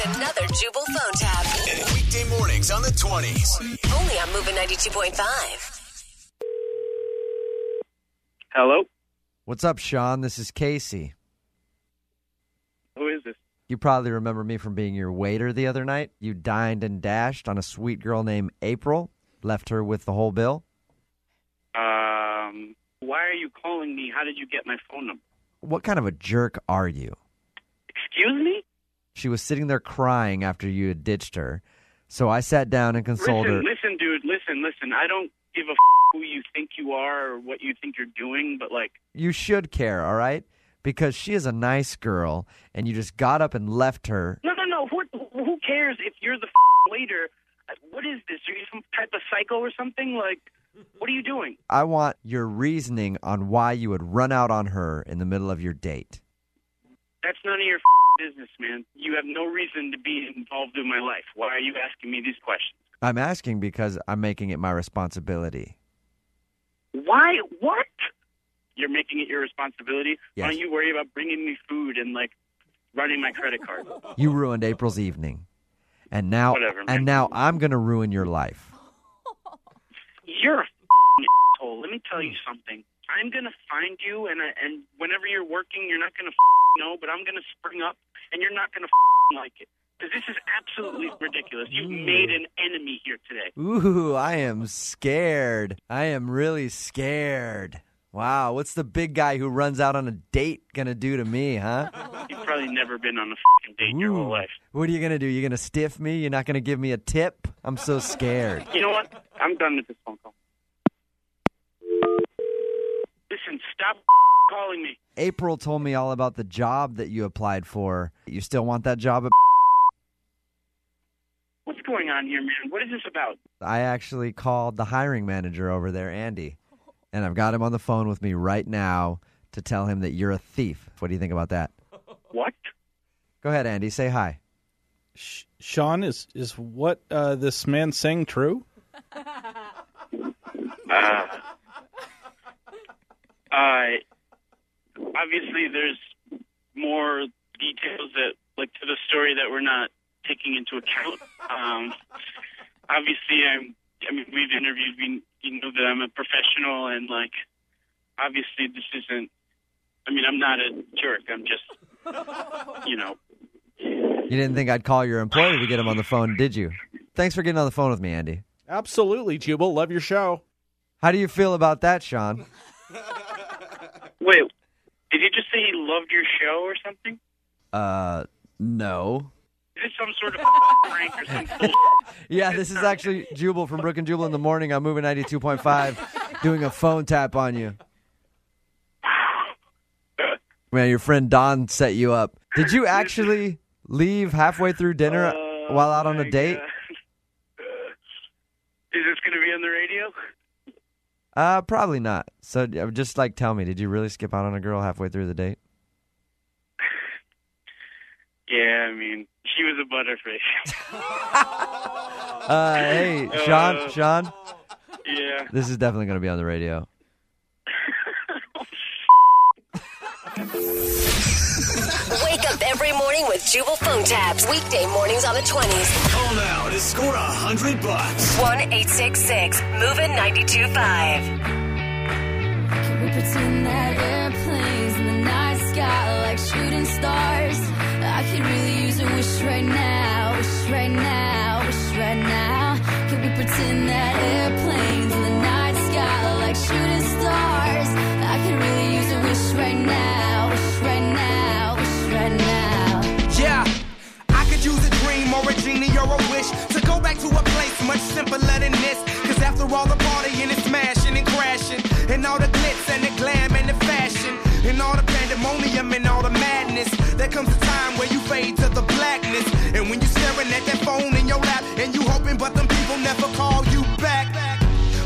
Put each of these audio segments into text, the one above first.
It's another Jubal phone tap. Weekday mornings on the 20s. Only on Moving 92.5. Hello? What's up, Sean? This is Casey. Who is this? You probably remember me from being your waiter the other night. You dined and dashed on a sweet girl named April, left her with the whole bill. Um, why are you calling me? How did you get my phone number? What kind of a jerk are you? She was sitting there crying after you had ditched her. So I sat down and consoled listen, her. listen, dude, listen, listen. I don't give a f- who you think you are or what you think you're doing, but like, You should care, all right? Because she is a nice girl, and you just got up and left her. no, no, no. Who, who cares if you're the f- waiter? What is this? Are you some type of psycho or something? Like, what are you doing? I want your reasoning on why you would run out on her in the middle of your date. That's none of your business, man. You have no reason to be involved in my life. Why are you asking me these questions? I'm asking because I'm making it my responsibility. Why? What? You're making it your responsibility. Yes. Why don't you worry about bringing me food and like running my credit card? You ruined April's evening. And now Whatever, and now I'm going to ruin your life. You're a asshole. Let me tell you something. I'm gonna find you, and I, and whenever you're working, you're not gonna know, but I'm gonna spring up, and you're not gonna like it. Because this is absolutely ridiculous. You've made an enemy here today. Ooh, I am scared. I am really scared. Wow, what's the big guy who runs out on a date going to do to me, huh? You've probably never been on a fucking date in your whole life. What are you going to do? You're going to stiff me? You're not going to give me a tip? I'm so scared. You know what? I'm done with this phone call. Listen, stop calling me. April told me all about the job that you applied for. You still want that job? at- What's going on here, man? What is this about? I actually called the hiring manager over there, Andy, and I've got him on the phone with me right now to tell him that you're a thief. What do you think about that? What? Go ahead, Andy. Say hi. Sh- Sean, is is what uh, this man saying true? Uh, uh, obviously, there's more details that, like, to the story that we're not taking into account. Um, obviously, I'm. I mean, we've interviewed. We, you know that I'm a professional, and like, obviously, this isn't. I mean, I'm not a jerk. I'm just, you know, You didn't think I'd call your employer to get him on the phone, did you? Thanks for getting on the phone with me, Andy. Absolutely, Jubal. Love your show. How do you feel about that, Sean? Wait, did you just say he loved your show or something? Uh, no. Is this some sort of prank or something? Yeah, this is actually Jubal from Brooke and Jubal in the morning. I'm moving 92.5, doing a phone tap on you. Man, your friend Don set you up. Did you actually leave halfway through dinner Oh, while out on a date? God. Is this going to be on the radio? Uh, probably not. So uh, just like tell me, did you really skip out on a girl halfway through the date? Yeah, I mean, she was a butterfish. Uh, hey, Sean, Uh. Sean, yeah. this is definitely going to be on the radio. Wake up every morning with Jubal phone taps. Weekday mornings on the 20s. Call now to score a hundred bucks. 1 866 Moving 92.5. Can we pretend that airplanes in the night sky like shooting stars? I could really use a wish right now, wish right now, wish right now. Can we pretend that airplanes pandemonium and all the madness, there comes a time where you fade to the blackness. And when you're staring at that phone in your lap, and you hoping, but them people never call you back.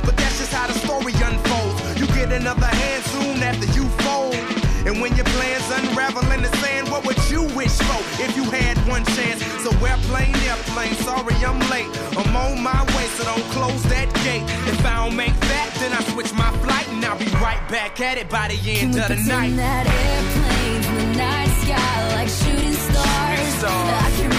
But that's just how the story unfolds. You get another hand soon after you fold. And when your plans unravel in the sand, what would you wish for if you had one chance? So airplane, airplane, sorry I'm late. I'm on my way, so don't close that gate. If I don't make that, then I switch my flight and I'll be right back at it by the Can end we of the night. that airplanes in the night sky like shooting stars? stars.